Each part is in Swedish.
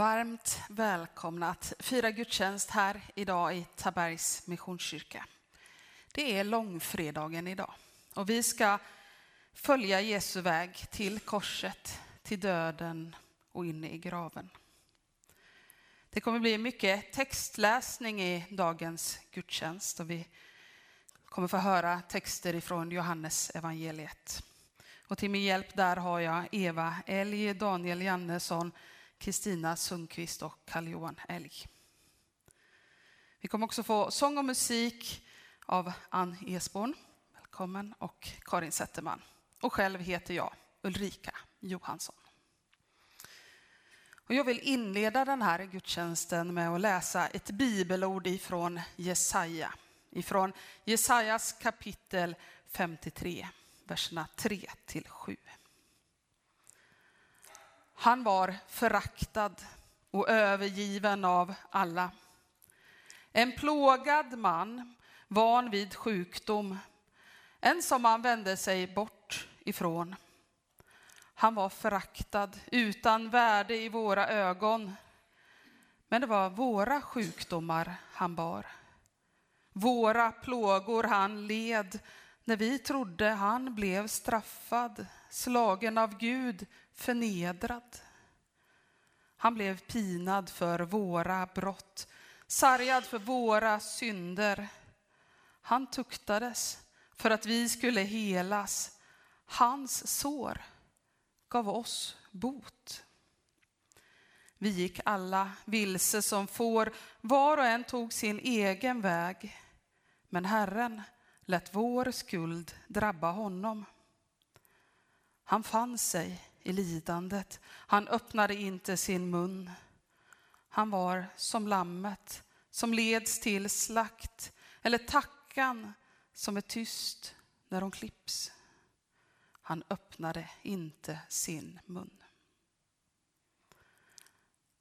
Varmt välkomna att fira gudstjänst här idag i Tabergs Missionskyrka. Det är långfredagen idag och vi ska följa Jesu väg till korset, till döden och in i graven. Det kommer bli mycket textläsning i dagens gudstjänst och vi kommer få höra texter ifrån Johannes evangeliet. Och till min hjälp där har jag Eva Elg, Daniel Jannesson, Kristina Sundqvist och Carl-Johan Elg. Vi kommer också få sång och musik av Ann Esborn, välkommen, och Karin Zetterman. Och själv heter jag Ulrika Johansson. Och jag vill inleda den här gudstjänsten med att läsa ett bibelord ifrån Jesaja. Ifrån Jesajas kapitel 53, verserna 3 till 7. Han var föraktad och övergiven av alla. En plågad man, van vid sjukdom, en som man vände sig bort ifrån. Han var föraktad, utan värde i våra ögon. Men det var våra sjukdomar han bar. Våra plågor han led när vi trodde han blev straffad, slagen av Gud, förnedrad. Han blev pinad för våra brott, sargad för våra synder. Han tuktades för att vi skulle helas. Hans sår gav oss bot. Vi gick alla vilse som får, var och en tog sin egen väg. Men Herren lät vår skuld drabba honom. Han fann sig i lidandet. Han öppnade inte sin mun. Han var som lammet som leds till slakt eller tackan som är tyst när hon klipps. Han öppnade inte sin mun.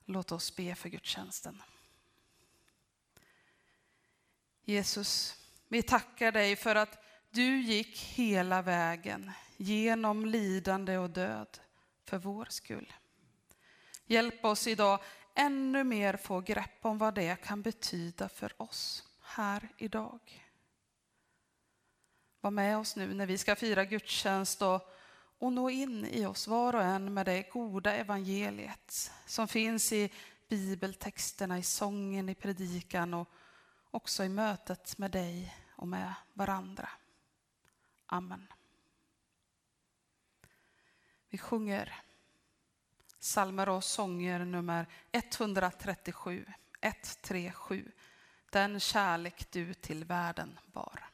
Låt oss be för gudstjänsten. Jesus, vi tackar dig för att du gick hela vägen genom lidande och död för vår skull. Hjälp oss idag ännu mer få grepp om vad det kan betyda för oss här idag. Var med oss nu när vi ska fira gudstjänst och, och nå in i oss var och en med det goda evangeliet som finns i bibeltexterna, i sången, i predikan och också i mötet med dig och med varandra. Amen. Vi sjunger psalmer och sånger nummer 137, 137. Den kärlek du till världen bar.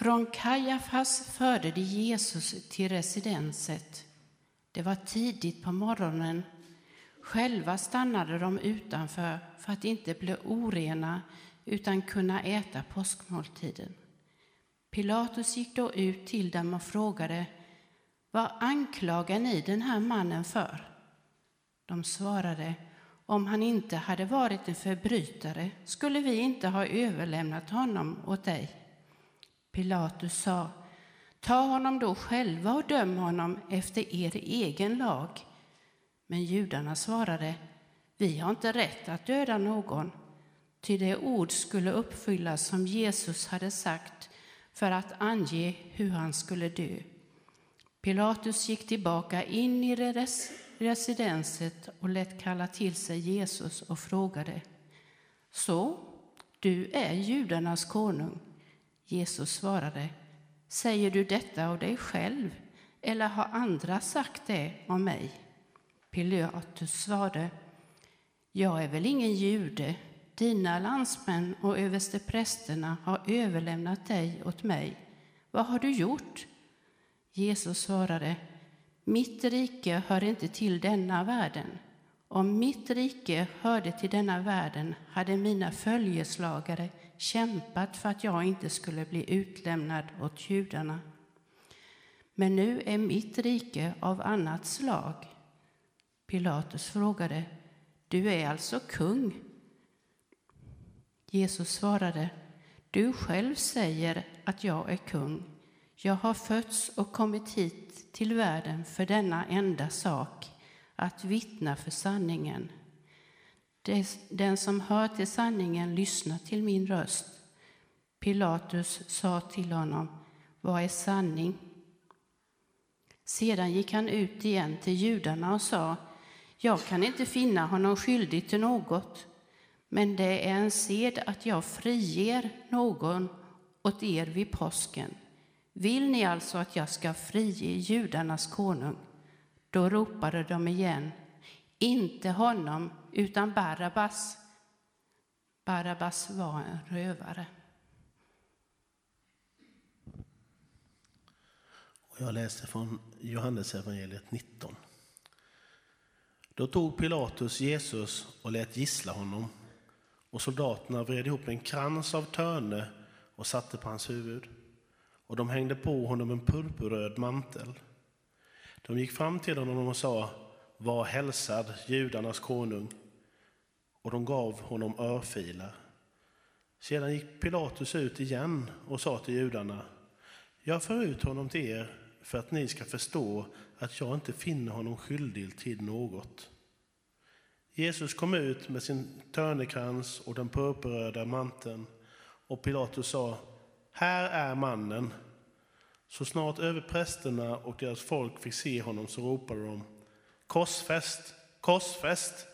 Från Kajafas förde de Jesus till residenset. Det var tidigt på morgonen. Själva stannade de utanför för att inte bli orena utan kunna äta påskmåltiden. Pilatus gick då ut till dem och frågade Vad anklagar ni den här mannen för? De svarade Om han inte hade varit en förbrytare skulle vi inte ha överlämnat honom åt dig. Pilatus sa Ta honom då själva och döm honom efter er egen lag. Men judarna svarade Vi har inte rätt att döda någon ty det ord skulle uppfyllas som Jesus hade sagt för att ange hur han skulle dö. Pilatus gick tillbaka in i residenset och lät kalla till sig Jesus och frågade Så, du är judarnas konung? Jesus svarade Säger du detta av dig själv eller har andra sagt det om mig? Pilatus svarade Jag är väl ingen jude dina landsmän och översteprästerna har överlämnat dig åt mig. Vad har du gjort? Jesus svarade, mitt rike hör inte till denna världen. Om mitt rike hörde till denna världen hade mina följeslagare kämpat för att jag inte skulle bli utlämnad åt judarna. Men nu är mitt rike av annat slag. Pilatus frågade, du är alltså kung? Jesus svarade, du själv säger att jag är kung. Jag har fötts och kommit hit till världen för denna enda sak, att vittna för sanningen. Den som hör till sanningen lyssnar till min röst. Pilatus sa till honom, vad är sanning? Sedan gick han ut igen till judarna och sa, jag kan inte finna honom skyldig till något men det är en sed att jag friger någon åt er vid påsken. Vill ni alltså att jag ska frige judarnas konung? Då ropade de igen, inte honom, utan Barabbas. Barabbas var en rövare. Jag läser från Johannesevangeliet 19. Då tog Pilatus Jesus och lät gissla honom och soldaterna vred ihop en krans av törne och satte på hans huvud. Och de hängde på honom en purpurröd mantel. De gick fram till honom och sa, var hälsad, judarnas konung. Och de gav honom örfilar. Sedan gick Pilatus ut igen och sa till judarna, jag för ut honom till er för att ni ska förstå att jag inte finner honom skyldig till något. Jesus kom ut med sin törnekrans och den purpurröda manteln och Pilatus sa, här är mannen. Så snart överprästerna och deras folk fick se honom så ropade de, korsfäst, korsfäst.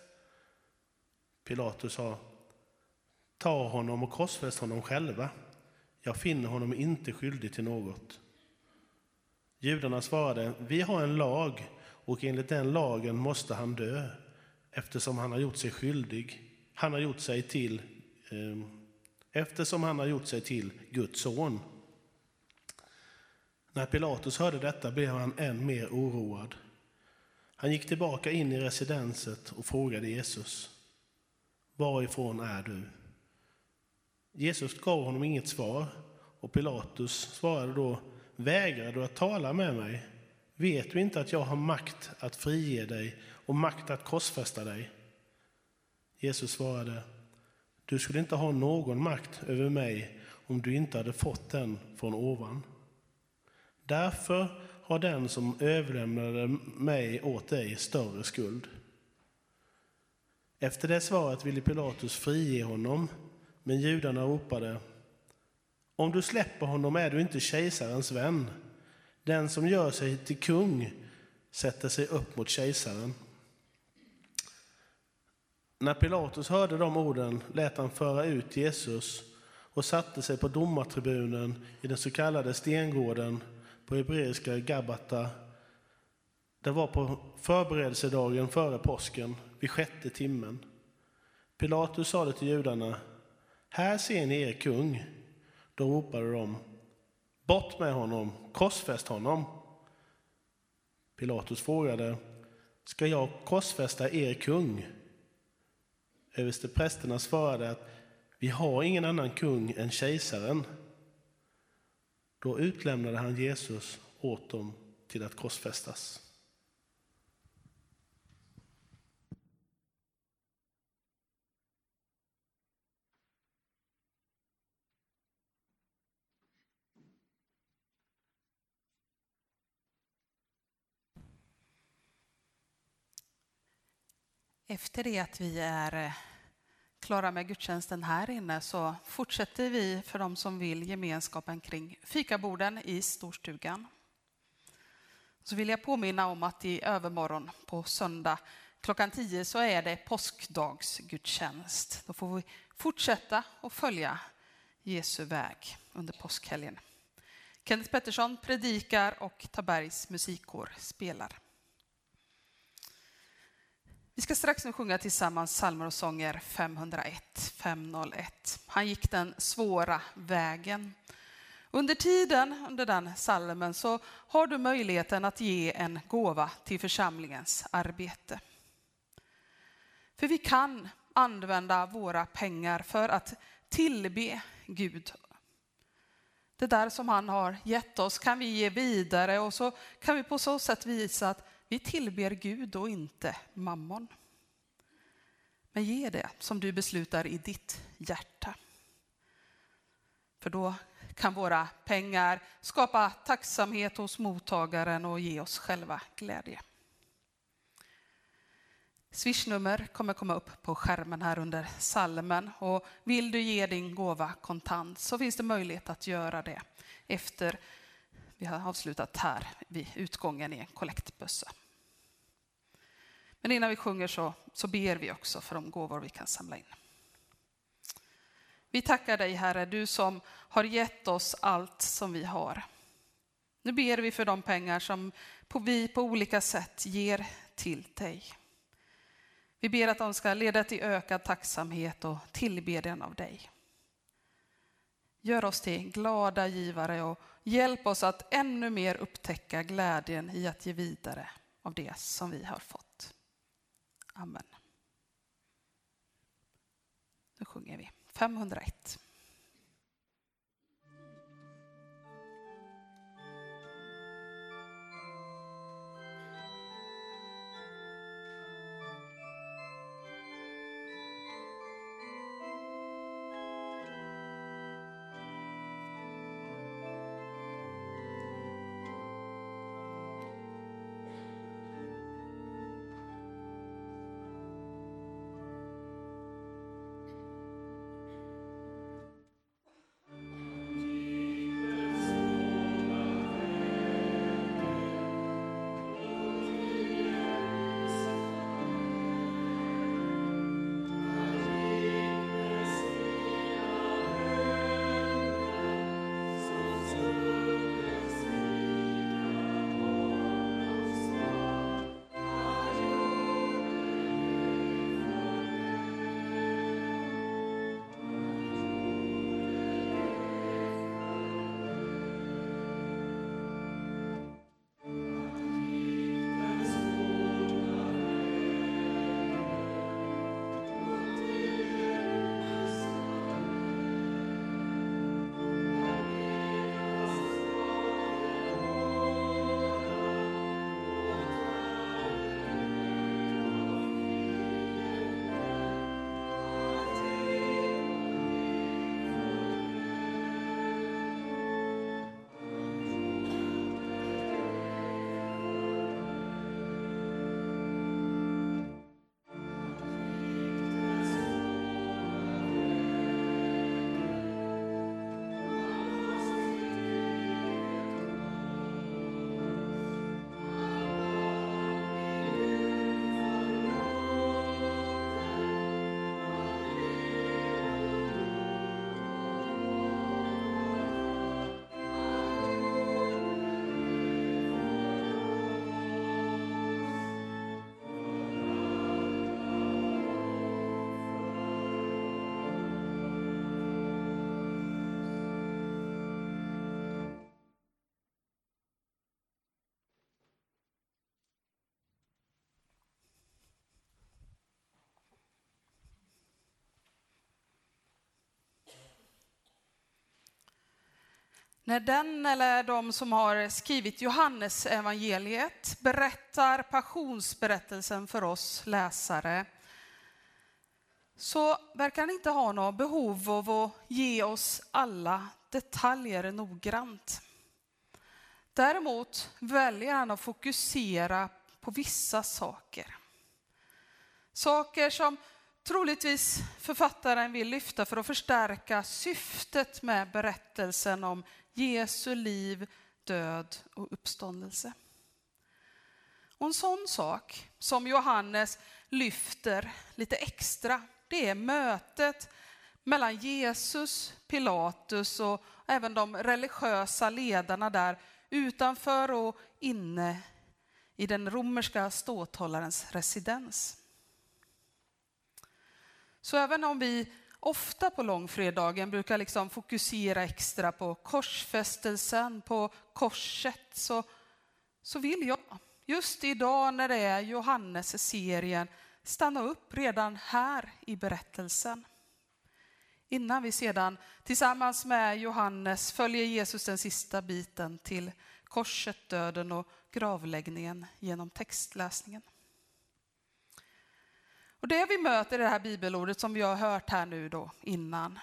Pilatus sa, ta honom och korsfäst honom själva. Jag finner honom inte skyldig till något. Judarna svarade, vi har en lag och enligt den lagen måste han dö eftersom han har gjort sig skyldig. Han har gjort sig till, eh, eftersom han har gjort sig till Guds son. När Pilatus hörde detta blev han än mer oroad. Han gick tillbaka in i residenset och frågade Jesus. Varifrån är du? Jesus gav honom inget svar och Pilatus svarade då, vägrar du att tala med mig? Vet du inte att jag har makt att frige dig och makt att korsfästa dig? Jesus svarade, du skulle inte ha någon makt över mig om du inte hade fått den från ovan. Därför har den som överlämnade mig åt dig större skuld. Efter det svaret ville Pilatus frige honom, men judarna ropade, om du släpper honom är du inte kejsarens vän. Den som gör sig till kung sätter sig upp mot kejsaren. När Pilatus hörde de orden lät han föra ut Jesus och satte sig på domartribunen i den så kallade stengården på hebreiska Gabata. Det var på förberedelsedagen före påsken, vid sjätte timmen. Pilatus sade till judarna, här ser ni er kung. Då ropade de, Bort med honom, korsfäst honom. Pilatus frågade, ska jag korsfästa er kung? Översteprästerna svarade att vi har ingen annan kung än kejsaren. Då utlämnade han Jesus åt dem till att korsfästas. Efter det att vi är klara med gudstjänsten här inne så fortsätter vi för de som vill gemenskapen kring fikaborden i storstugan. Så vill jag påminna om att i övermorgon på söndag klockan 10 så är det påskdagsgudstjänst. Då får vi fortsätta att följa Jesu väg under påskhelgen. Kenneth Pettersson predikar och Tabergs musikkår spelar. Vi ska strax nu sjunga tillsammans psalmer och sånger 501, 501. Han gick den svåra vägen. Under tiden, under den salmen, så har du möjligheten att ge en gåva till församlingens arbete. För vi kan använda våra pengar för att tillbe Gud. Det där som han har gett oss kan vi ge vidare och så kan vi på så sätt visa att vi tillber Gud och inte mammon. Men ge det som du beslutar i ditt hjärta. För då kan våra pengar skapa tacksamhet hos mottagaren och ge oss själva glädje. Swishnummer kommer komma upp på skärmen här under salmen och vill du ge din gåva kontant så finns det möjlighet att göra det efter vi har avslutat här vid utgången i en kollektbössa. Men innan vi sjunger så, så ber vi också för de gåvor vi kan samla in. Vi tackar dig Herre, du som har gett oss allt som vi har. Nu ber vi för de pengar som vi på olika sätt ger till dig. Vi ber att de ska leda till ökad tacksamhet och tillbedjan av dig. Gör oss till glada givare och hjälp oss att ännu mer upptäcka glädjen i att ge vidare av det som vi har fått. Amen. Nu sjunger vi 501. När den eller de som har skrivit Johannes evangeliet berättar passionsberättelsen för oss läsare så verkar han inte ha något behov av att ge oss alla detaljer noggrant. Däremot väljer han att fokusera på vissa saker. Saker som troligtvis författaren vill lyfta för att förstärka syftet med berättelsen om Jesu liv, död och uppståndelse. Och en sån sak som Johannes lyfter lite extra, det är mötet mellan Jesus, Pilatus och även de religiösa ledarna där utanför och inne i den romerska ståthållarens residens. Så även om vi ofta på långfredagen brukar liksom fokusera extra på korsfästelsen, på korset, så, så vill jag just idag när det är Johannes-serien stanna upp redan här i berättelsen. Innan vi sedan tillsammans med Johannes följer Jesus den sista biten till korset, döden och gravläggningen genom textläsningen. Och det vi möter i det här bibelordet som vi har hört här nu då innan,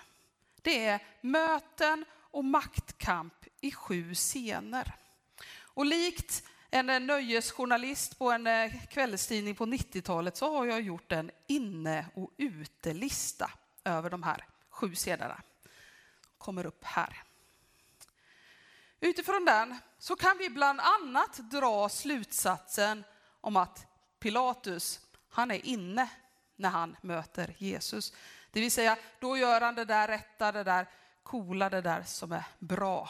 det är möten och maktkamp i sju scener. Och likt en eh, nöjesjournalist på en eh, kvällstidning på 90-talet så har jag gjort en inne och utelista över de här sju scenerna. Kommer upp här. Utifrån den så kan vi bland annat dra slutsatsen om att Pilatus, han är inne när han möter Jesus. Det vill säga, då gör han det där rätta, det där coola, det där som är bra.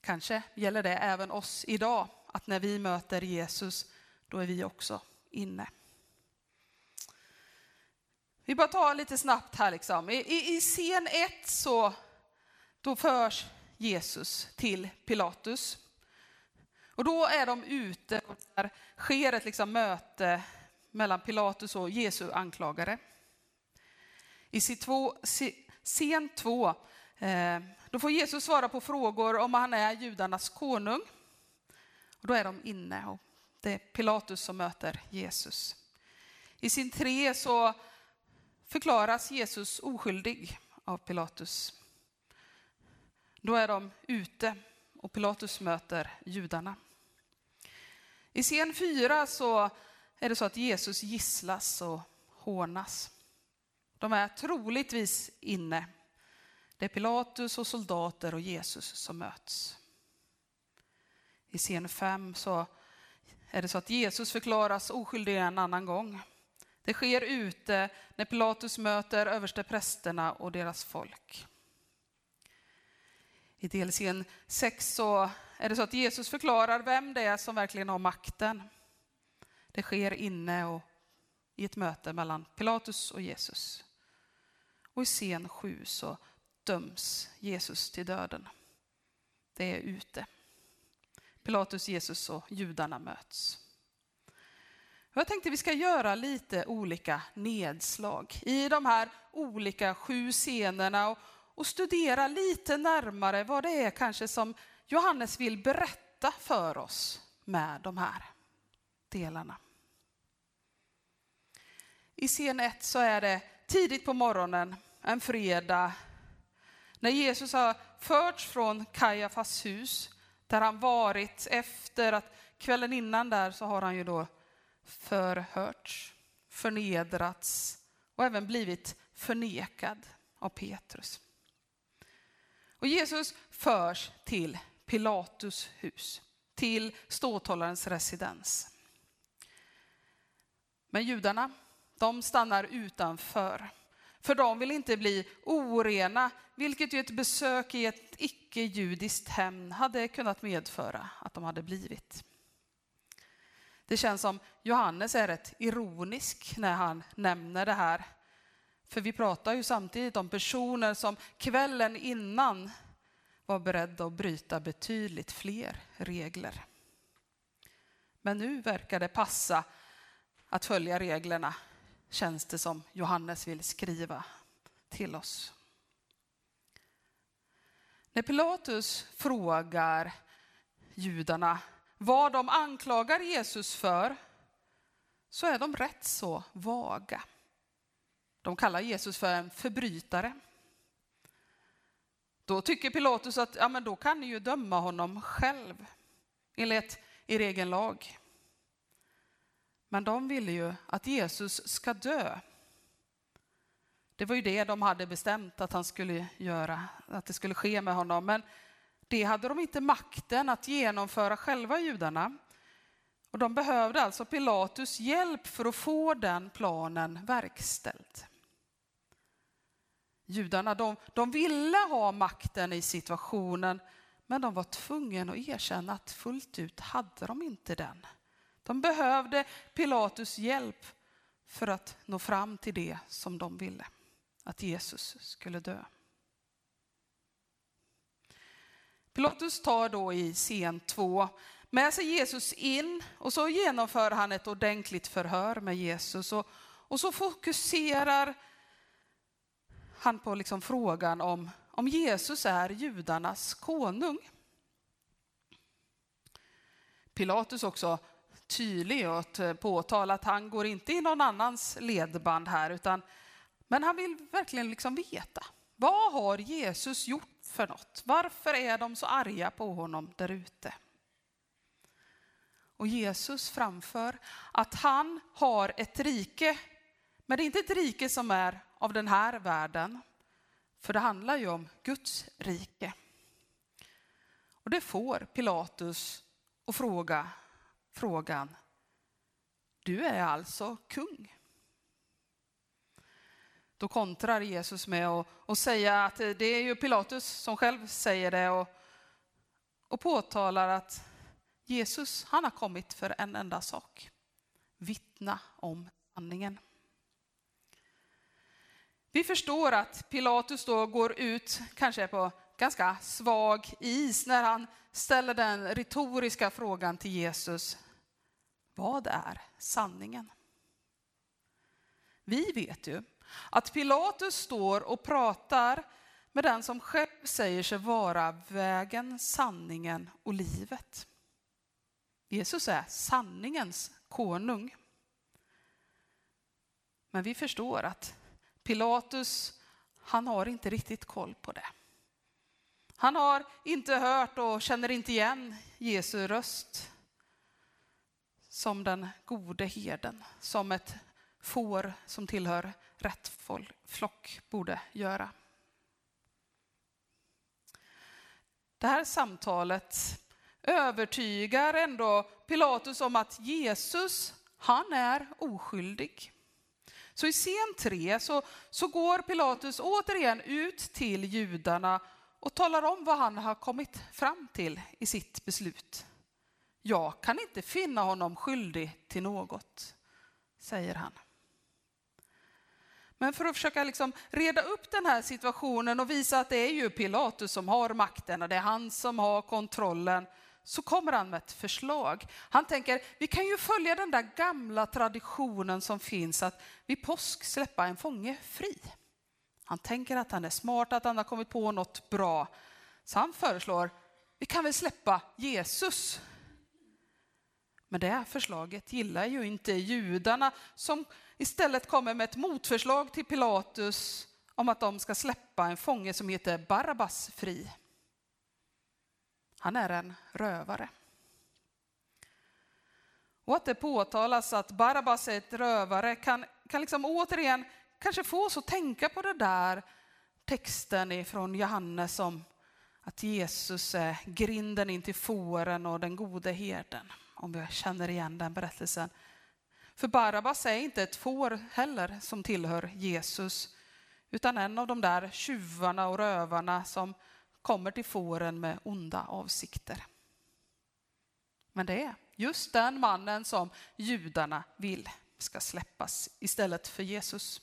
Kanske gäller det även oss idag, att när vi möter Jesus, då är vi också inne. Vi bara tar lite snabbt här liksom. I, i, i scen 1 så då förs Jesus till Pilatus. Och då är de ute och där sker ett liksom möte mellan Pilatus och Jesu anklagare. I scen 2 eh, då får Jesus svara på frågor om han är judarnas konung. Och då är de inne och det är Pilatus som möter Jesus. I scen tre så förklaras Jesus oskyldig av Pilatus. Då är de ute och Pilatus möter judarna. I scen 4 så är det så att Jesus gisslas och hånas. De är troligtvis inne. Det är Pilatus och soldater och Jesus som möts. I scen 5 så är det så att Jesus förklaras oskyldig en annan gång. Det sker ute när Pilatus möter översteprästerna och deras folk. I delscen 6 så är det så att Jesus förklarar vem det är som verkligen har makten. Det sker inne och i ett möte mellan Pilatus och Jesus. Och i scen 7 så döms Jesus till döden. Det är ute. Pilatus, Jesus och judarna möts. Jag tänkte vi ska göra lite olika nedslag i de här olika sju scenerna och, och studera lite närmare vad det är kanske som Johannes vill berätta för oss med de här delarna. I scen 1 så är det tidigt på morgonen, en fredag, när Jesus har förts från Kajafas hus, där han varit efter att kvällen innan där så har han ju då förhörts, förnedrats och även blivit förnekad av Petrus. Och Jesus förs till Pilatus hus, till ståthållarens residens. Men judarna, de stannar utanför. För de vill inte bli orena, vilket ju ett besök i ett icke-judiskt hem hade kunnat medföra att de hade blivit. Det känns som Johannes är rätt ironisk när han nämner det här. För vi pratar ju samtidigt om personer som kvällen innan var beredda att bryta betydligt fler regler. Men nu verkar det passa att följa reglerna, känns det som Johannes vill skriva till oss. När Pilatus frågar judarna vad de anklagar Jesus för så är de rätt så vaga. De kallar Jesus för en förbrytare. Då tycker Pilatus att ja, men då kan ni ju döma honom själv enligt er egen lag. Men de ville ju att Jesus ska dö. Det var ju det de hade bestämt att han skulle göra, att det skulle ske med honom. Men det hade de inte makten att genomföra själva judarna. Och de behövde alltså Pilatus hjälp för att få den planen verkställd. Judarna de, de ville ha makten i situationen men de var tvungna att erkänna att fullt ut hade de inte den. De behövde Pilatus hjälp för att nå fram till det som de ville, att Jesus skulle dö. Pilatus tar då i scen två med sig Jesus in och så genomför han ett ordentligt förhör med Jesus och, och så fokuserar han på liksom frågan om, om Jesus är judarnas konung. Pilatus också tydlig att eh, påtala att han går inte i någon annans ledband här, utan, men han vill verkligen liksom veta. Vad har Jesus gjort för något? Varför är de så arga på honom där ute? Och Jesus framför att han har ett rike, men det är inte ett rike som är av den här världen, för det handlar ju om Guds rike. Och det får Pilatus att fråga frågan, du är alltså kung? Då kontrar Jesus med att, säga att det är ju Pilatus som själv säger det och, och påtalar att Jesus, han har kommit för en enda sak. Vittna om sanningen. Vi förstår att Pilatus då går ut, kanske på ganska svag is, när han ställer den retoriska frågan till Jesus. Vad är sanningen? Vi vet ju att Pilatus står och pratar med den som själv säger sig vara vägen, sanningen och livet. Jesus är sanningens konung. Men vi förstår att Pilatus, han har inte riktigt koll på det. Han har inte hört och känner inte igen Jesu röst som den gode herden, som ett får som tillhör rätt flock borde göra. Det här samtalet övertygar ändå Pilatus om att Jesus, han är oskyldig. Så i scen tre så, så går Pilatus återigen ut till judarna och talar om vad han har kommit fram till i sitt beslut. Jag kan inte finna honom skyldig till något, säger han. Men för att försöka liksom reda upp den här situationen och visa att det är ju Pilatus som har makten och det är han som har kontrollen, så kommer han med ett förslag. Han tänker, vi kan ju följa den där gamla traditionen som finns att vid påsk släppa en fånge fri. Han tänker att han är smart, att han har kommit på något bra. Så han föreslår, vi kan väl släppa Jesus. Men det förslaget gillar ju inte judarna som istället kommer med ett motförslag till Pilatus om att de ska släppa en fånge som heter Barabbas fri. Han är en rövare. Och att det påtalas att Barabbas är ett rövare kan, kan liksom återigen kanske få oss att tänka på det där texten ifrån Johannes om att Jesus är grinden in till fåren och den gode herden. Om vi känner igen den berättelsen. För Barabbas är inte ett får heller som tillhör Jesus, utan en av de där tjuvarna och rövarna som kommer till fåren med onda avsikter. Men det är just den mannen som judarna vill ska släppas istället för Jesus.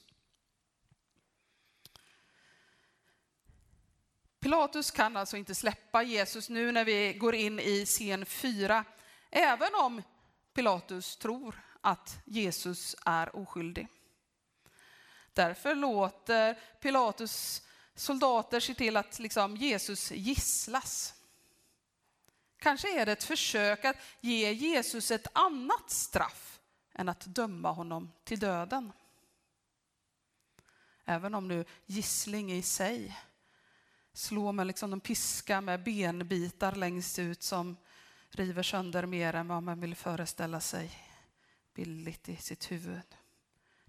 Pilatus kan alltså inte släppa Jesus nu när vi går in i scen 4, även om Pilatus tror att Jesus är oskyldig. Därför låter Pilatus soldater se till att liksom Jesus gisslas. Kanske är det ett försök att ge Jesus ett annat straff än att döma honom till döden. Även om nu gissling i sig slår med liksom en piska med benbitar längst ut som river sönder mer än vad man vill föreställa sig bildligt i sitt huvud.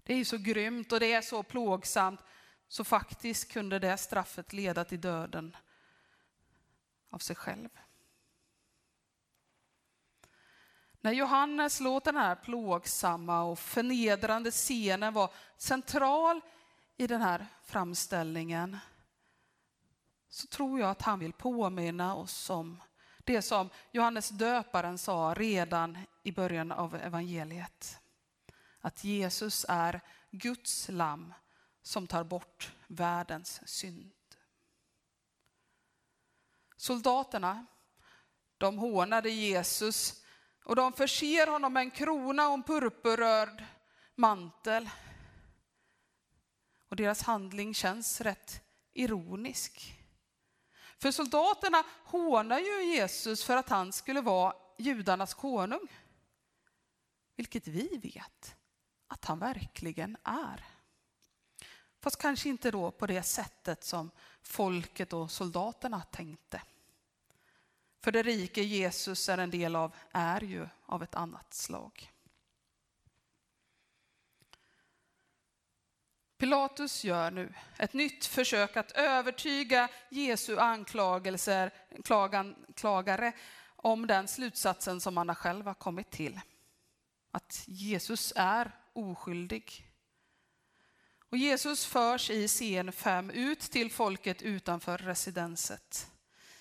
Det är ju så grymt och det är så plågsamt så faktiskt kunde det straffet leda till döden av sig själv. När Johannes låt den här plågsamma och förnedrande scenen vara central i den här framställningen så tror jag att han vill påminna oss om det som Johannes döparen sa redan i början av evangeliet. Att Jesus är Guds lamm som tar bort världens synd. Soldaterna, de hånade Jesus och de förser honom med en krona och en purpurröd mantel. Och deras handling känns rätt ironisk. För soldaterna hånar ju Jesus för att han skulle vara judarnas konung. Vilket vi vet att han verkligen är. Fast kanske inte då på det sättet som folket och soldaterna tänkte. För det rike Jesus är en del av är ju av ett annat slag. Pilatus gör nu ett nytt försök att övertyga Jesu anklagelser, klagan, klagare om den slutsatsen som han själv har kommit till. Att Jesus är oskyldig. Och Jesus förs i scen 5 ut till folket utanför residenset.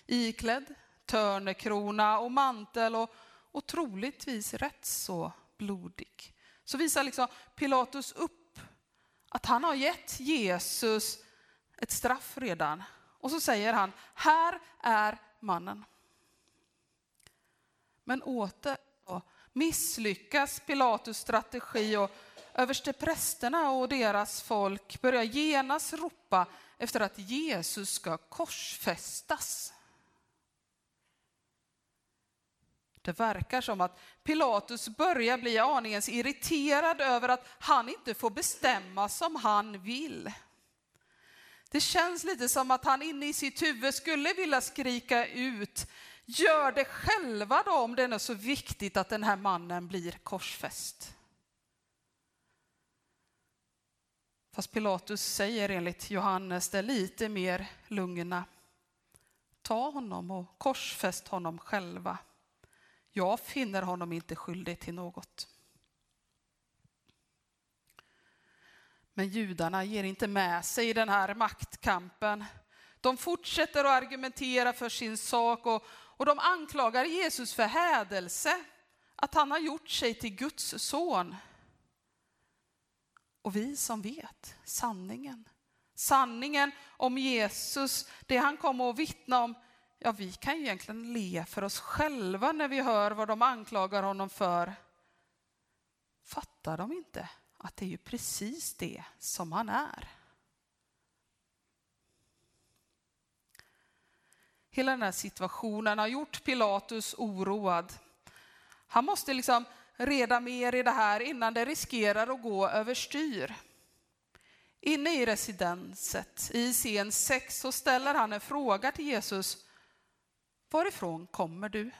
Iklädd törnekrona och mantel och, och troligtvis rätt så blodig. Så visar liksom Pilatus upp att han har gett Jesus ett straff redan. Och så säger han, här är mannen. Men åter misslyckas Pilatus strategi och översteprästerna och deras folk börjar genast ropa efter att Jesus ska korsfästas. Det verkar som att Pilatus börjar bli aningens irriterad över att han inte får bestämma som han vill. Det känns lite som att han inne i sitt huvud skulle vilja skrika ut, gör det själva då om det är så viktigt att den här mannen blir korsfäst. Fast Pilatus säger enligt Johannes det lite mer lugna. Ta honom och korsfäst honom själva. Jag finner honom inte skyldig till något. Men judarna ger inte med sig i den här maktkampen. De fortsätter att argumentera för sin sak och, och de anklagar Jesus för hädelse, att han har gjort sig till Guds son. Och vi som vet sanningen, sanningen om Jesus, det han kom att vittna om, ja vi kan ju egentligen le för oss själva när vi hör vad de anklagar honom för. Fattar de inte att det är ju precis det som han är? Hela den här situationen har gjort Pilatus oroad. Han måste liksom reda mer i det här innan det riskerar att gå överstyr. Inne i residenset, i scen 6, så ställer han en fråga till Jesus. Varifrån kommer du?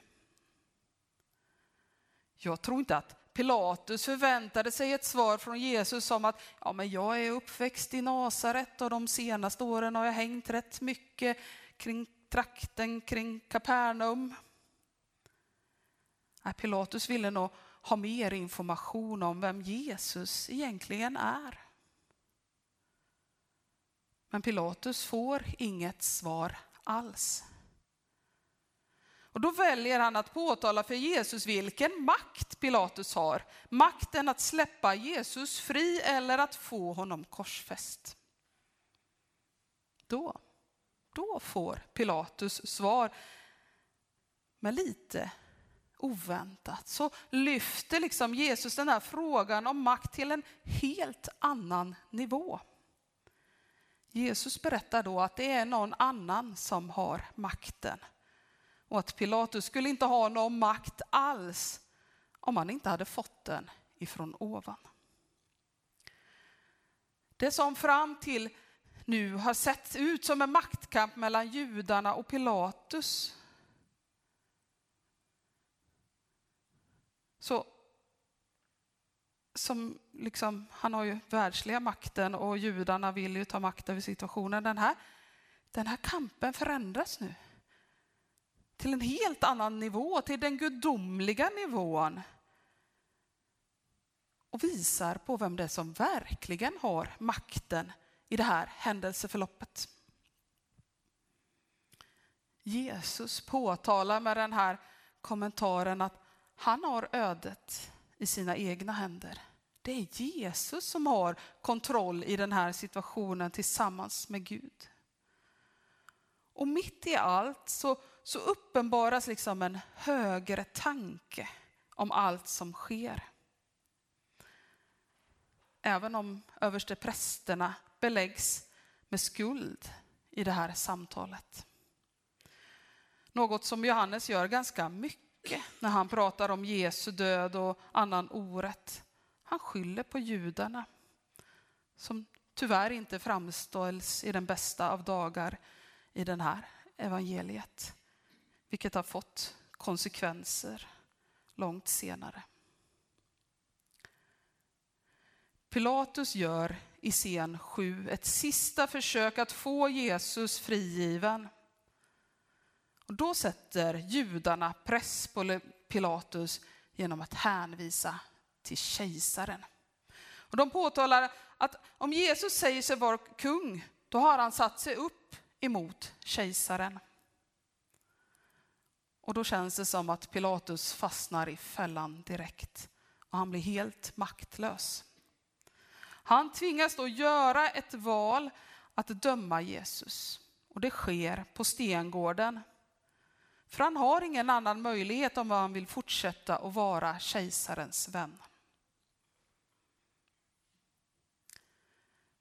Jag tror inte att Pilatus förväntade sig ett svar från Jesus som att ja, men jag är uppväxt i Nasaret och de senaste åren har jag hängt rätt mycket kring trakten kring Kapernaum. Pilatus ville nog ha mer information om vem Jesus egentligen är. Men Pilatus får inget svar alls. Och då väljer han att påtala för Jesus vilken makt Pilatus har. Makten att släppa Jesus fri eller att få honom korsfäst. Då, då får Pilatus svar Men lite oväntat så lyfter liksom Jesus den här frågan om makt till en helt annan nivå. Jesus berättar då att det är någon annan som har makten och att Pilatus skulle inte ha någon makt alls om han inte hade fått den ifrån ovan. Det som fram till nu har sett ut som en maktkamp mellan judarna och Pilatus så som liksom, han har ju världsliga makten och judarna vill ju ta makt över situationen. Den här, den här kampen förändras nu till en helt annan nivå, till den gudomliga nivån och visar på vem det är som verkligen har makten i det här händelseförloppet. Jesus påtalar med den här kommentaren att han har ödet i sina egna händer. Det är Jesus som har kontroll i den här situationen tillsammans med Gud. Och mitt i allt så, så uppenbaras liksom en högre tanke om allt som sker. Även om översteprästerna beläggs med skuld i det här samtalet. Något som Johannes gör ganska mycket när han pratar om Jesu död och annan orätt. Han skyller på judarna som tyvärr inte framställs i den bästa av dagar i den här evangeliet, vilket har fått konsekvenser långt senare. Pilatus gör i scen 7 ett sista försök att få Jesus frigiven. Och då sätter judarna press på Pilatus genom att hänvisa till kejsaren. Och de påtalar att om Jesus säger sig vara kung, då har han satt sig upp emot kejsaren. Och då känns det som att Pilatus fastnar i fällan direkt och han blir helt maktlös. Han tvingas då göra ett val att döma Jesus och det sker på stengården. För han har ingen annan möjlighet om han vill fortsätta att vara kejsarens vän.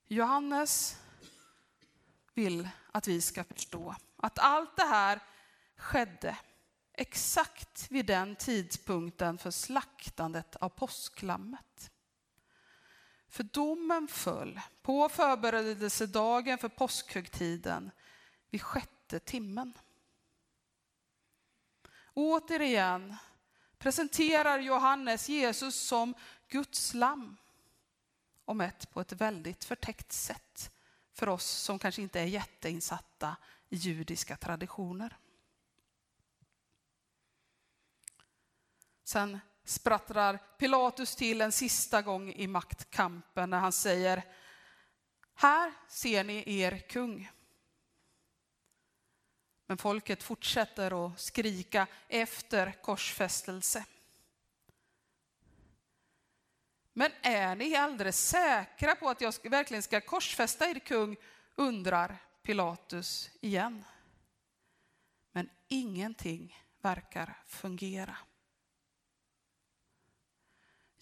Johannes vill att vi ska förstå att allt det här skedde exakt vid den tidpunkten för slaktandet av påsklammet. För domen föll på förberedelsedagen för påskhögtiden vid sjätte timmen. Återigen presenterar Johannes Jesus som Guds lamm om ett på ett väldigt förtäckt sätt för oss som kanske inte är jätteinsatta i judiska traditioner. Sen sprattrar Pilatus till en sista gång i maktkampen när han säger Här ser ni er kung. Men folket fortsätter att skrika efter korsfästelse. Men är ni alldeles säkra på att jag verkligen ska korsfästa er kung? undrar Pilatus igen. Men ingenting verkar fungera.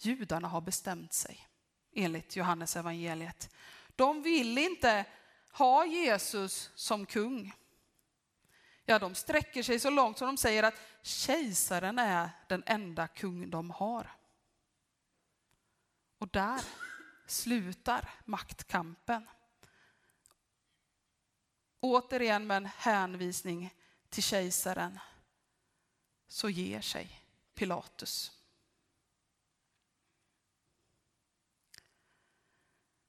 Judarna har bestämt sig, enligt Johannes evangeliet. De vill inte ha Jesus som kung. Ja, de sträcker sig så långt som de säger att kejsaren är den enda kung de har. Och där slutar maktkampen. Återigen med en hänvisning till kejsaren så ger sig Pilatus.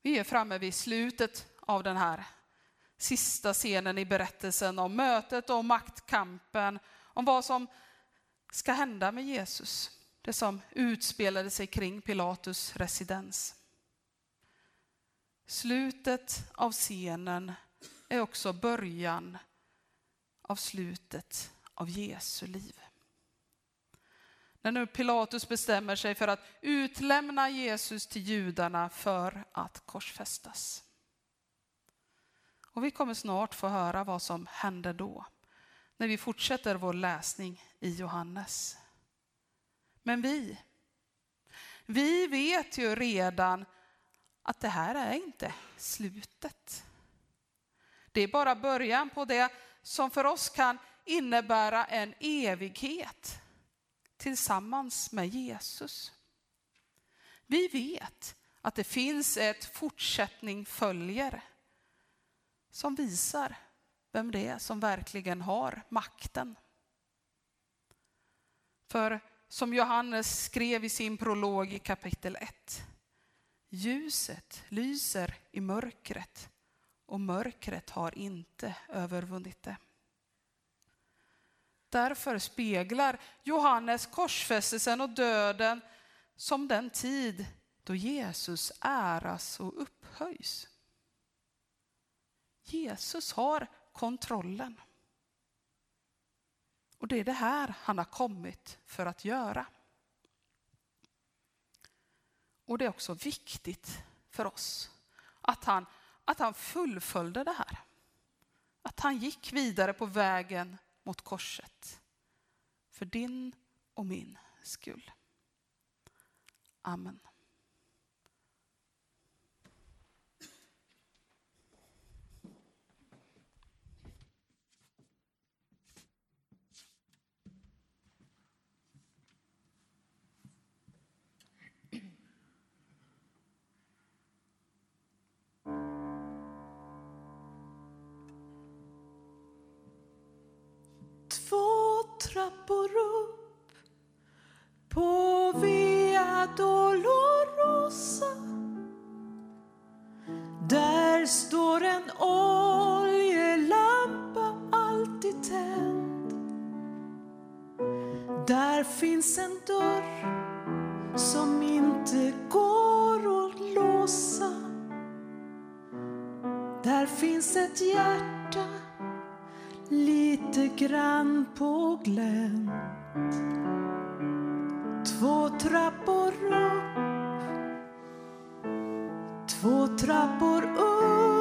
Vi är framme vid slutet av den här sista scenen i berättelsen om mötet och maktkampen, om vad som ska hända med Jesus. Det som utspelade sig kring Pilatus residens. Slutet av scenen är också början av slutet av Jesu liv. När nu Pilatus bestämmer sig för att utlämna Jesus till judarna för att korsfästas. Och vi kommer snart få höra vad som hände då, när vi fortsätter vår läsning i Johannes. Men vi, vi vet ju redan att det här är inte slutet. Det är bara början på det som för oss kan innebära en evighet tillsammans med Jesus. Vi vet att det finns ett fortsättning följer som visar vem det är som verkligen har makten. För som Johannes skrev i sin prolog i kapitel 1. Ljuset lyser i mörkret och mörkret har inte övervunnit det. Därför speglar Johannes korsfästelsen och döden som den tid då Jesus äras och upphöjs. Jesus har kontrollen. Och det är det här han har kommit för att göra. Och det är också viktigt för oss att han, att han fullföljde det här. Att han gick vidare på vägen mot korset. För din och min skull. Amen. Trappor upp på Via Dolorosa. Där står en oljelampa alltid tänd. Där finns en dörr som inte går att låsa. Där finns ett hjärta lite grann på glänt. Två trappor upp, två trappor upp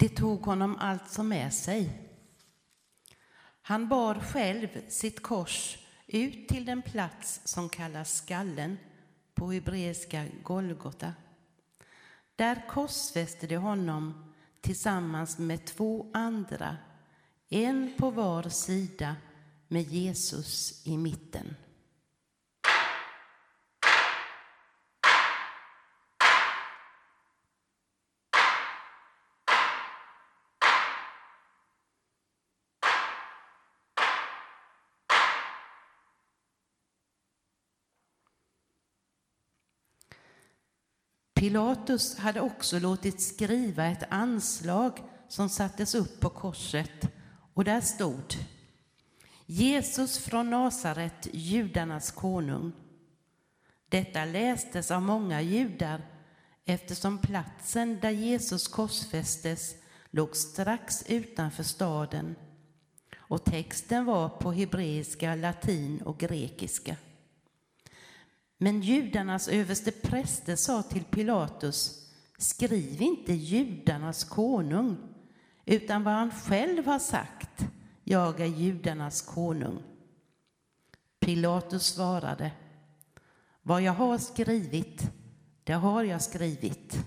Det tog honom alltså med sig. Han bar själv sitt kors ut till den plats som kallas skallen, på hebreiska Golgota. Där korsfäste de honom tillsammans med två andra, en på var sida med Jesus i mitten. Pilatus hade också låtit skriva ett anslag som sattes upp på korset och där stod Jesus från Nasaret, judarnas konung. Detta lästes av många judar eftersom platsen där Jesus korsfästes låg strax utanför staden och texten var på hebreiska, latin och grekiska. Men judarnas överste präster sa till Pilatus, skriv inte judarnas konung, utan vad han själv har sagt, jag är judarnas konung. Pilatus svarade, vad jag har skrivit, det har jag skrivit.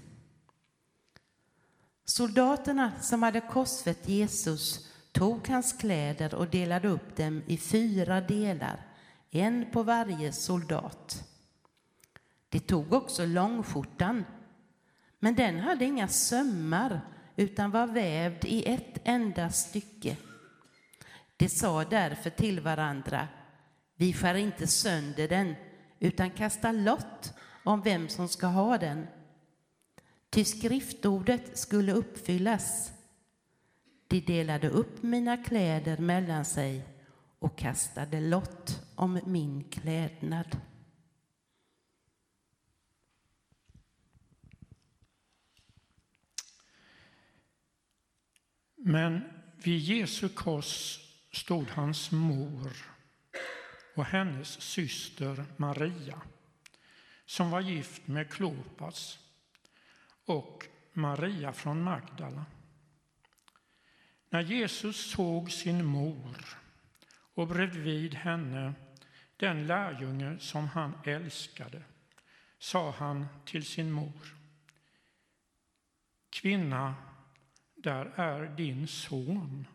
Soldaterna som hade korsfäst Jesus tog hans kläder och delade upp dem i fyra delar, en på varje soldat. De tog också långskjortan, men den hade inga sömmar utan var vävd i ett enda stycke. De sa därför till varandra, vi skär inte sönder den utan kastar lott om vem som ska ha den. Ty skriftordet skulle uppfyllas. De delade upp mina kläder mellan sig och kastade lott om min klädnad. Men vid Jesu kors stod hans mor och hennes syster Maria, som var gift med Klopas, och Maria från Magdala. När Jesus såg sin mor och bredvid henne den lärjunge som han älskade sa han till sin mor Kvinna, där är din son.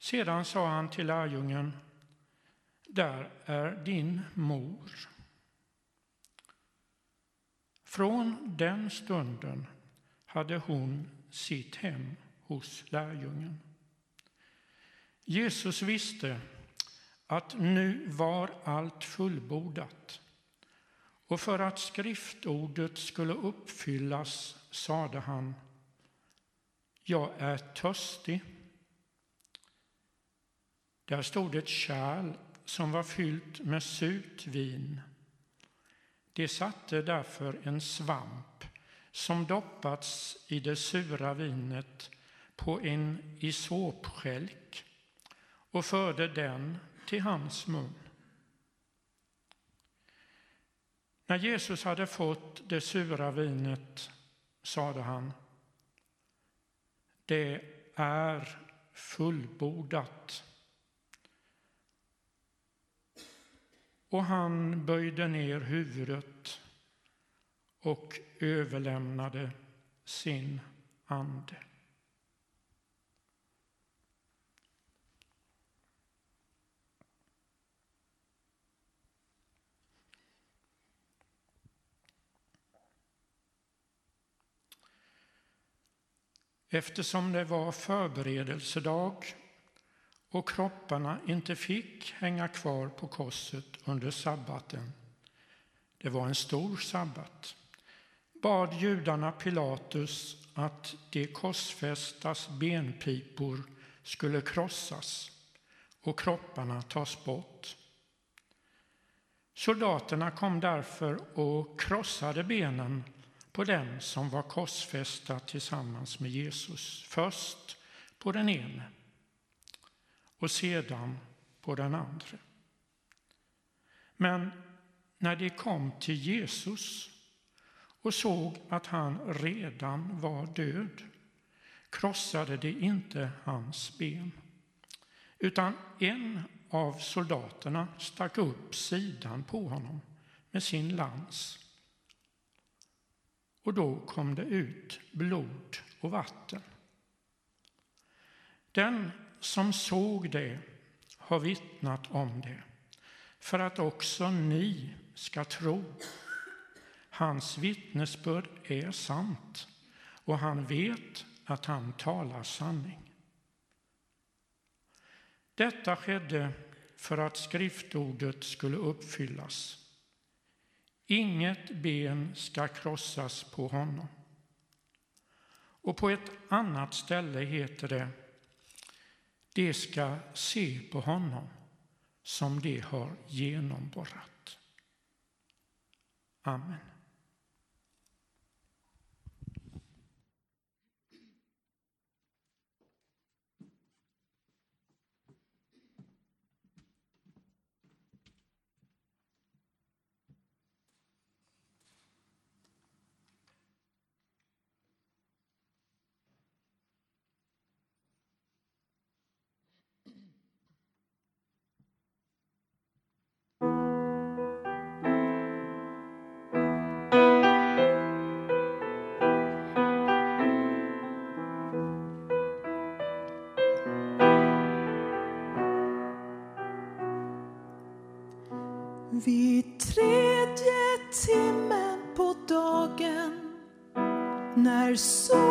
Sedan sa han till lärjungen, där är din mor. Från den stunden hade hon sitt hem hos lärjungen. Jesus visste att nu var allt fullbordat och för att skriftordet skulle uppfyllas sade han Jag är törstig. Där stod ett kärl som var fyllt med surt vin. De satte därför en svamp som doppats i det sura vinet på en isopskälk och förde den till hans mun. När Jesus hade fått det sura vinet sade han Det är fullbordat. Och han böjde ner huvudet och överlämnade sin ande. Eftersom det var förberedelsedag och kropparna inte fick hänga kvar på korset under sabbaten, det var en stor sabbat, bad judarna Pilatus att de korsfästas benpipor skulle krossas och kropparna tas bort. Soldaterna kom därför och krossade benen på den som var korsfästa tillsammans med Jesus. Först på den ene och sedan på den andra. Men när de kom till Jesus och såg att han redan var död krossade de inte hans ben, utan en av soldaterna stack upp sidan på honom med sin lans. Och då kom det ut blod och vatten. Den som såg det har vittnat om det, för att också ni ska tro. Hans vittnesbörd är sant och han vet att han talar sanning. Detta skedde för att skriftordet skulle uppfyllas. Inget ben ska krossas på honom. Och på ett annat ställe heter det de ska se på honom som de har genomborrat. Amen. När solen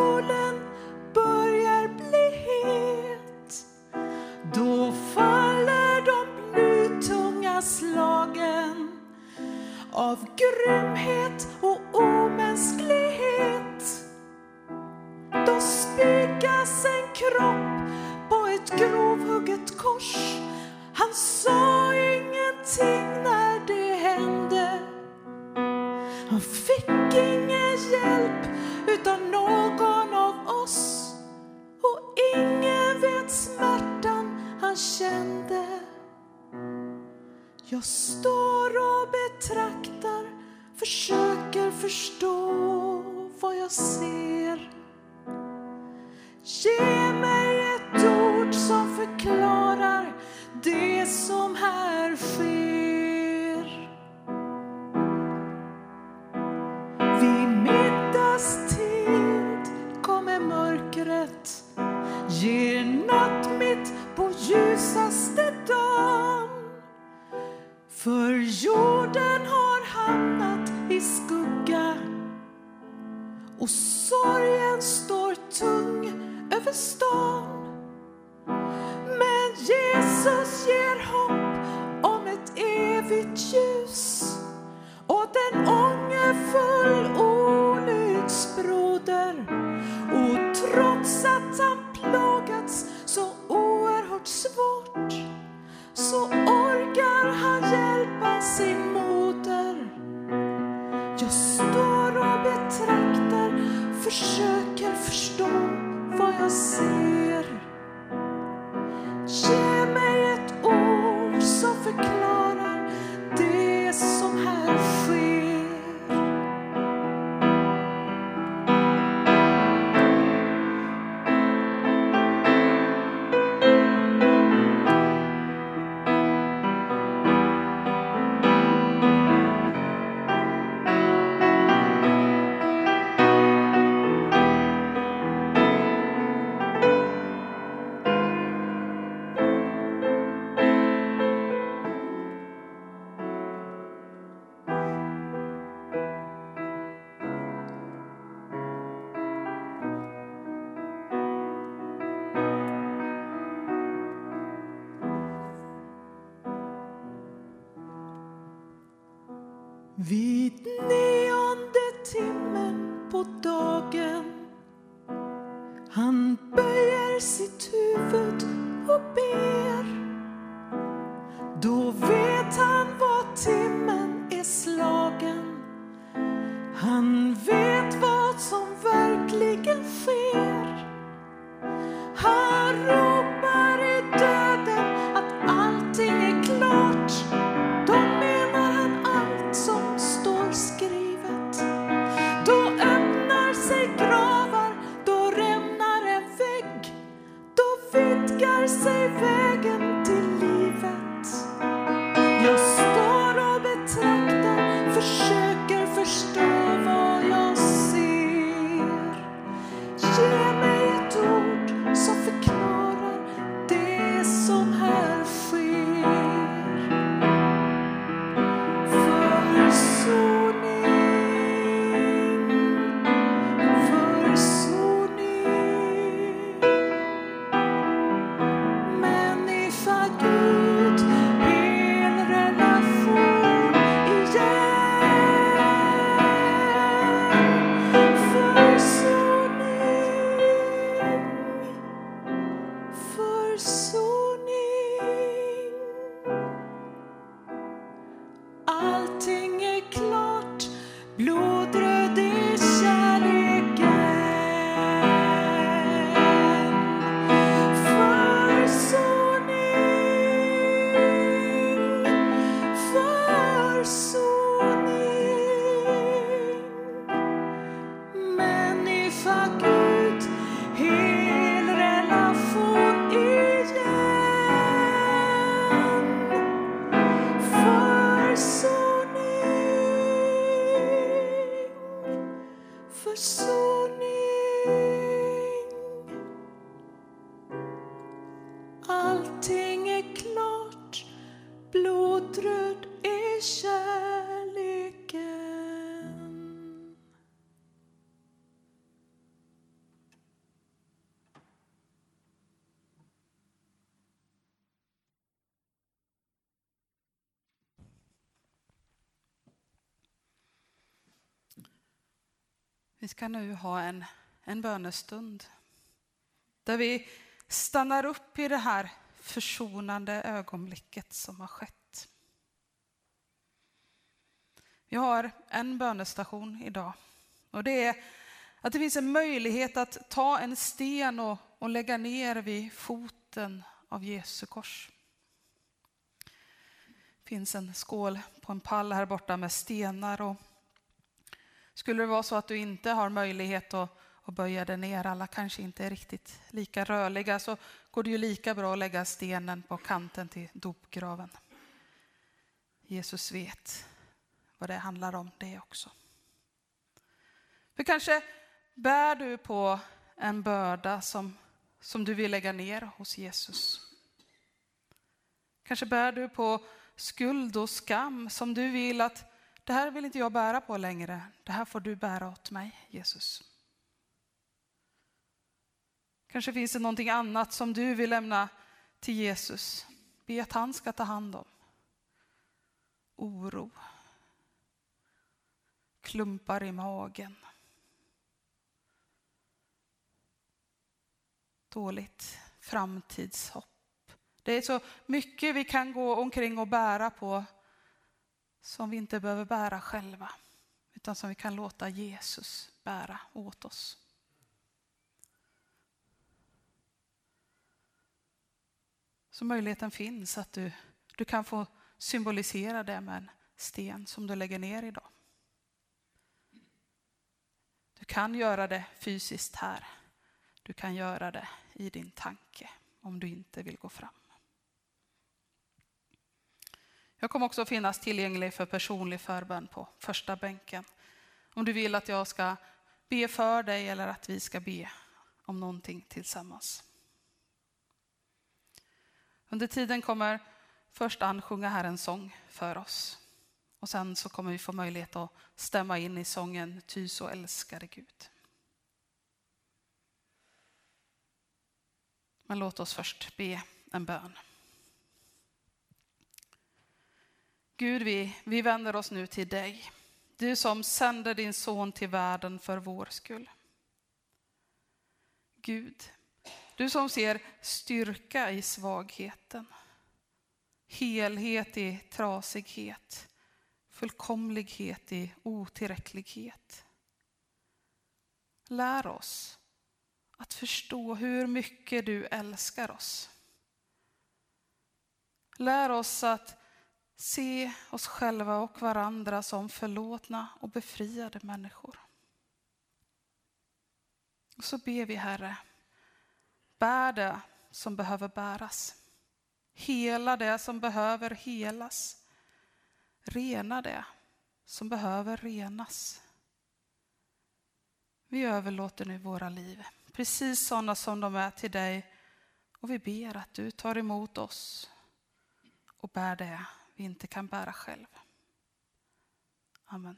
sin moder. Jag står och betraktar, försöker förstå vad jag ser. Vi ska nu ha en, en bönestund där vi stannar upp i det här försonande ögonblicket som har skett. Vi har en bönestation idag och det är att det finns en möjlighet att ta en sten och, och lägga ner vid foten av Jesu kors. Det finns en skål på en pall här borta med stenar och skulle det vara så att du inte har möjlighet att, att böja dig ner, alla kanske inte är riktigt lika rörliga, så går det ju lika bra att lägga stenen på kanten till dopgraven. Jesus vet vad det handlar om det också. För kanske bär du på en börda som, som du vill lägga ner hos Jesus. Kanske bär du på skuld och skam som du vill att det här vill inte jag bära på längre. Det här får du bära åt mig, Jesus. Kanske finns det någonting annat som du vill lämna till Jesus. Be att han ska ta hand om. Oro. Klumpar i magen. Dåligt framtidshopp. Det är så mycket vi kan gå omkring och bära på som vi inte behöver bära själva, utan som vi kan låta Jesus bära åt oss. Så möjligheten finns att du, du kan få symbolisera det med en sten som du lägger ner idag. Du kan göra det fysiskt här. Du kan göra det i din tanke om du inte vill gå fram. Jag kommer också finnas tillgänglig för personlig förbön på första bänken. Om du vill att jag ska be för dig eller att vi ska be om någonting tillsammans. Under tiden kommer först Ann sjunga här en sång för oss. Och sen så kommer vi få möjlighet att stämma in i sången Ty så älskade Gud. Men låt oss först be en bön. Gud, vi, vi vänder oss nu till dig. Du som sände din son till världen för vår skull. Gud, du som ser styrka i svagheten, helhet i trasighet, fullkomlighet i otillräcklighet. Lär oss att förstå hur mycket du älskar oss. Lär oss att se oss själva och varandra som förlåtna och befriade människor. Och så ber vi Herre, bär det som behöver bäras. Hela det som behöver helas. Rena det som behöver renas. Vi överlåter nu våra liv, precis sådana som de är till dig. Och vi ber att du tar emot oss och bär det vi inte kan bära själv. Amen.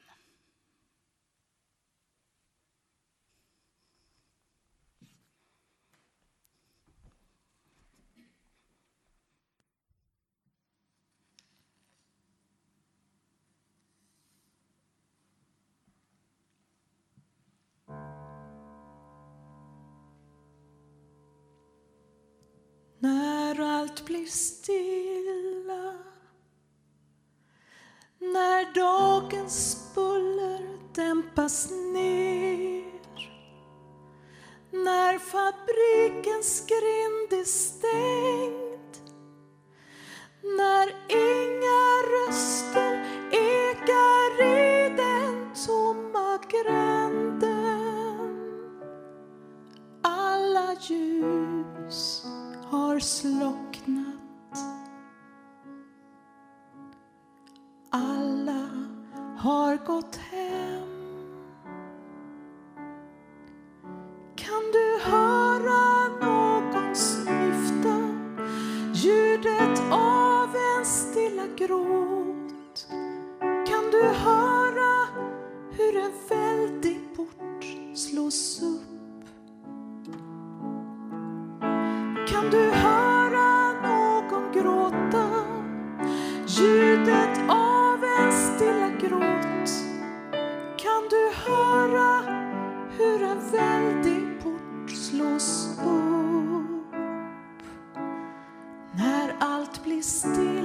När allt blir stilla när dagens buller dämpas ner. När fabrikens grind är stängd. När inga röster ekar i den tomma gränden. Alla ljus har slocknat Alla har gått hem Kan du höra någon snyfta ljudet av en stilla gråt? Kan du höra hur en väldig port slås upp? Allt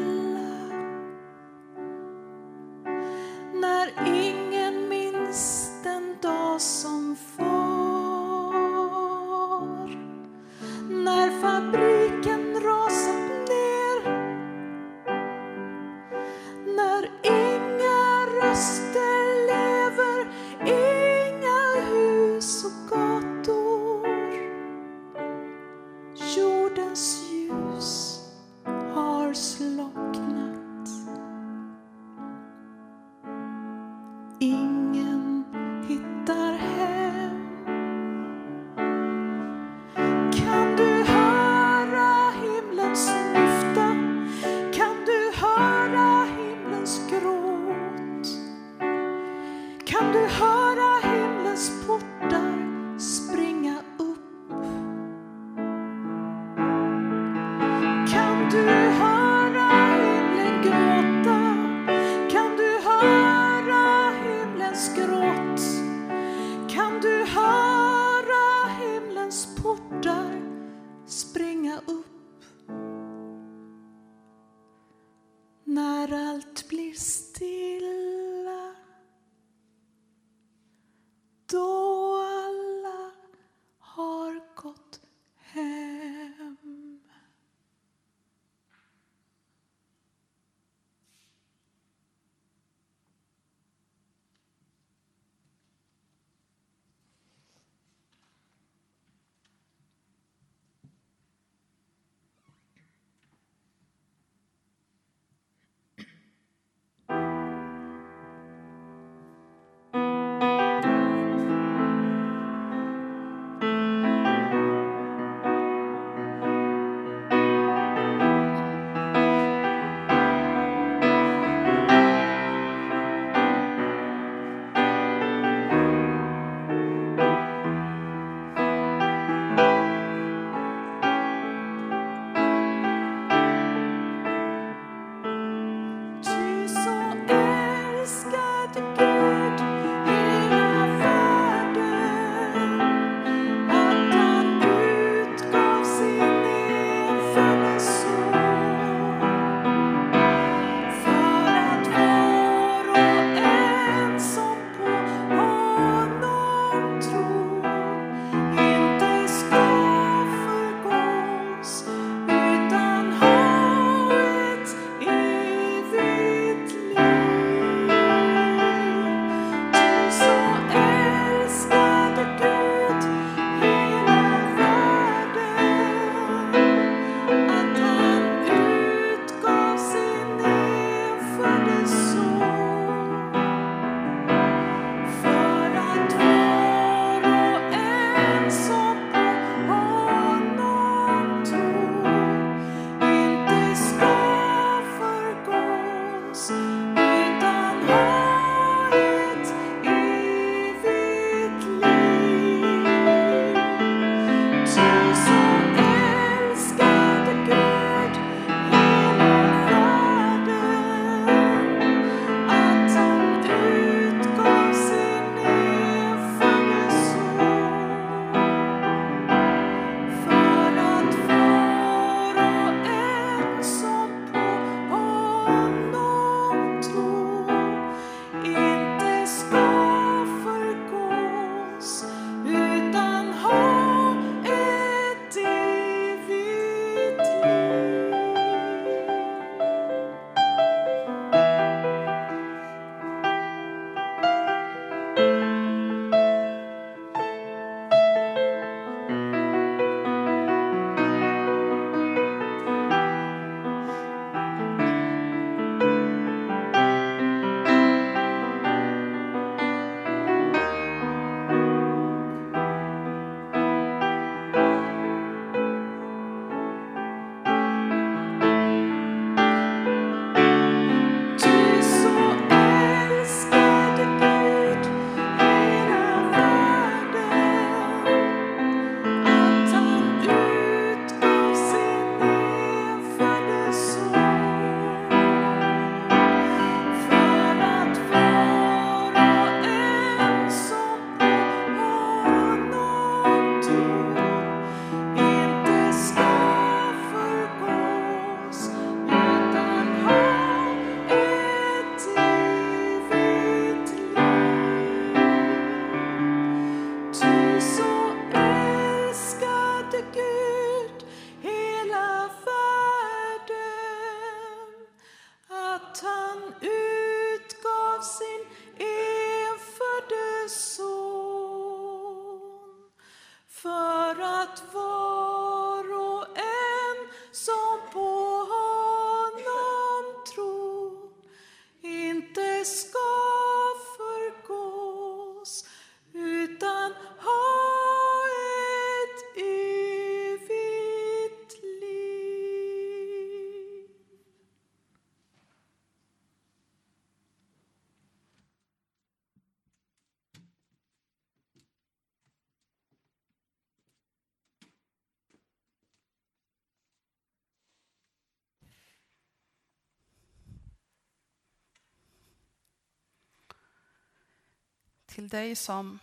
till dig som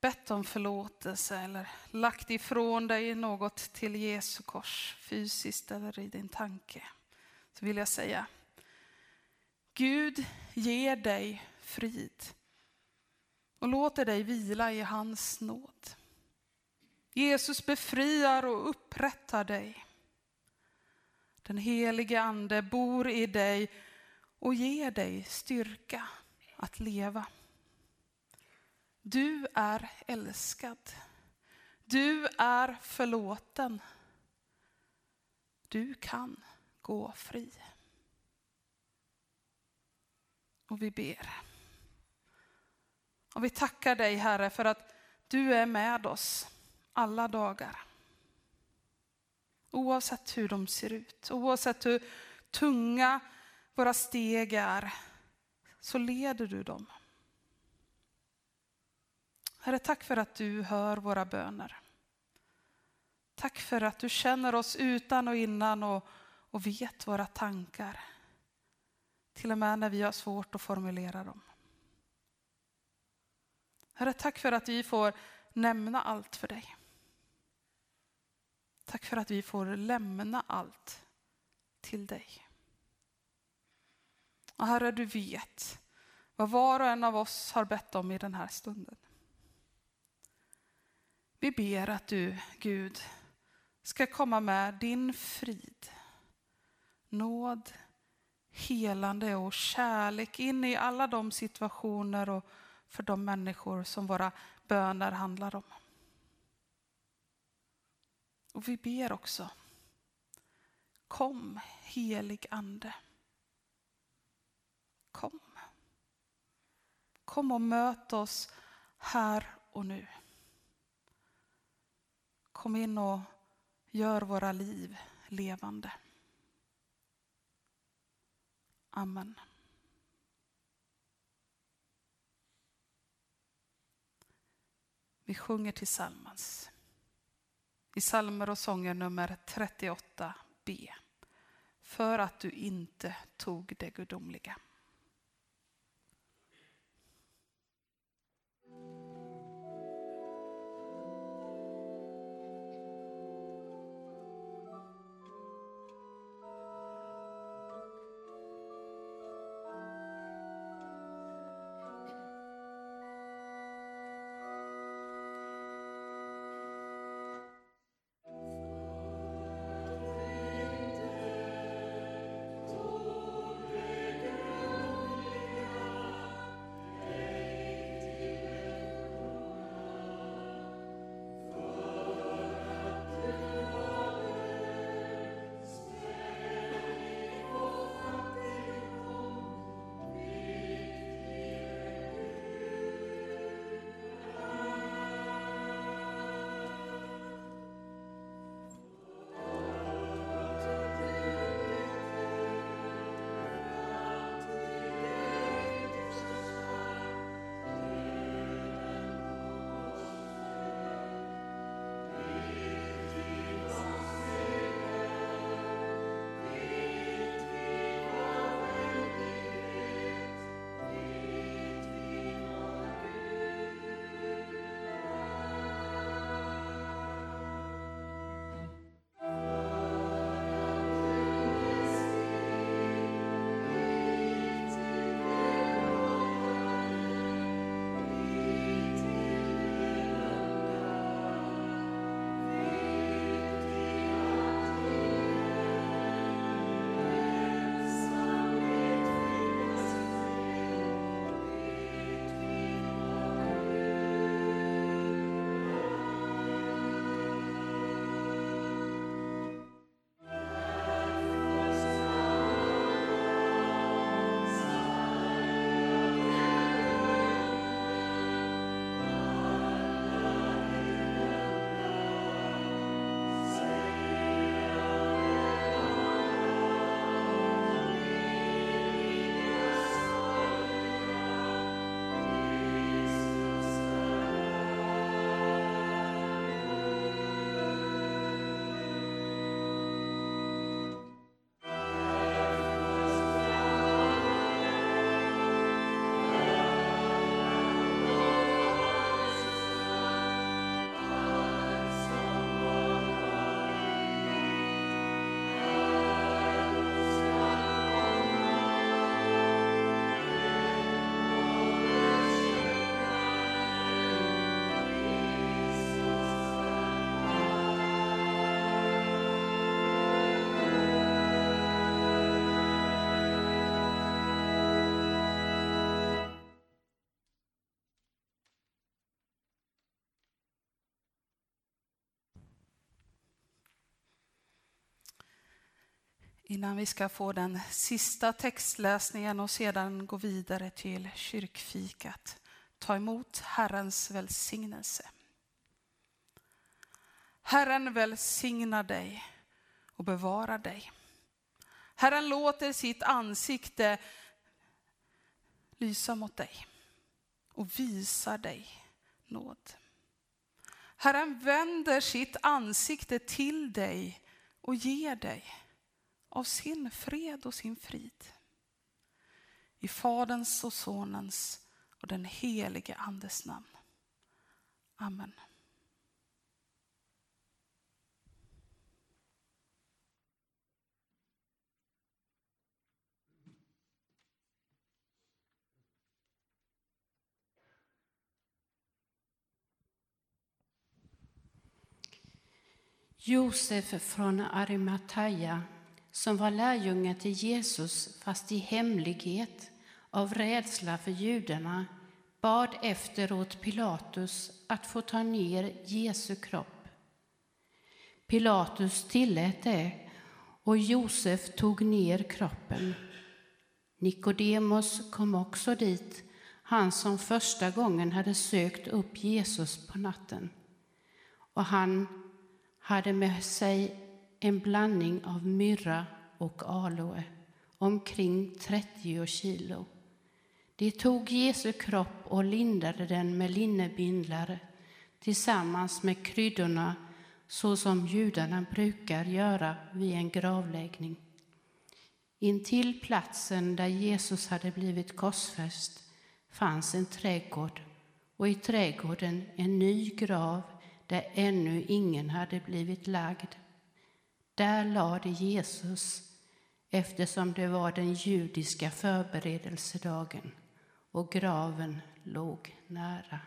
bett om förlåtelse eller lagt ifrån dig något till Jesu kors, fysiskt eller i din tanke, så vill jag säga Gud ger dig frid och låter dig vila i hans nåd. Jesus befriar och upprättar dig. Den helige ande bor i dig och ger dig styrka att leva. Du är älskad. Du är förlåten. Du kan gå fri. Och vi ber. Och vi tackar dig Herre för att du är med oss alla dagar. Oavsett hur de ser ut, oavsett hur tunga våra steg är, så leder du dem. Herre, tack för att du hör våra böner. Tack för att du känner oss utan och innan och, och vet våra tankar. Till och med när vi har svårt att formulera dem. Herre, tack för att vi får nämna allt för dig. Tack för att vi får lämna allt till dig. Och Herre, du vet vad var och en av oss har bett om i den här stunden. Vi ber att du, Gud, ska komma med din frid, nåd, helande och kärlek in i alla de situationer och för de människor som våra böner handlar om. Och vi ber också, kom helig ande. Kom. Kom och möt oss här och nu. Kom in och gör våra liv levande. Amen. Vi sjunger tillsammans. I salmer och sånger nummer 38b. För att du inte tog det gudomliga. Innan vi ska få den sista textläsningen och sedan gå vidare till kyrkfikat. Ta emot Herrens välsignelse. Herren välsignar dig och bevarar dig. Herren låter sitt ansikte lysa mot dig och visar dig nåd. Herren vänder sitt ansikte till dig och ger dig av sin fred och sin frid. I Faderns och Sonens och den helige Andes namn. Amen. Josef från Arimataya som var lärjunge till Jesus fast i hemlighet av rädsla för judarna, bad efteråt Pilatus att få ta ner Jesu kropp. Pilatus tillät det och Josef tog ner kroppen. Nikodemos kom också dit, han som första gången hade sökt upp Jesus på natten. Och han hade med sig en blandning av myrra och aloe, omkring 30 kilo. De tog Jesu kropp och lindade den med linnebindlar tillsammans med kryddorna så som judarna brukar göra vid en gravläggning. Intill platsen där Jesus hade blivit korsfäst fanns en trädgård och i trädgården en ny grav där ännu ingen hade blivit lagd. Där lade Jesus eftersom det var den judiska förberedelsedagen och graven låg nära.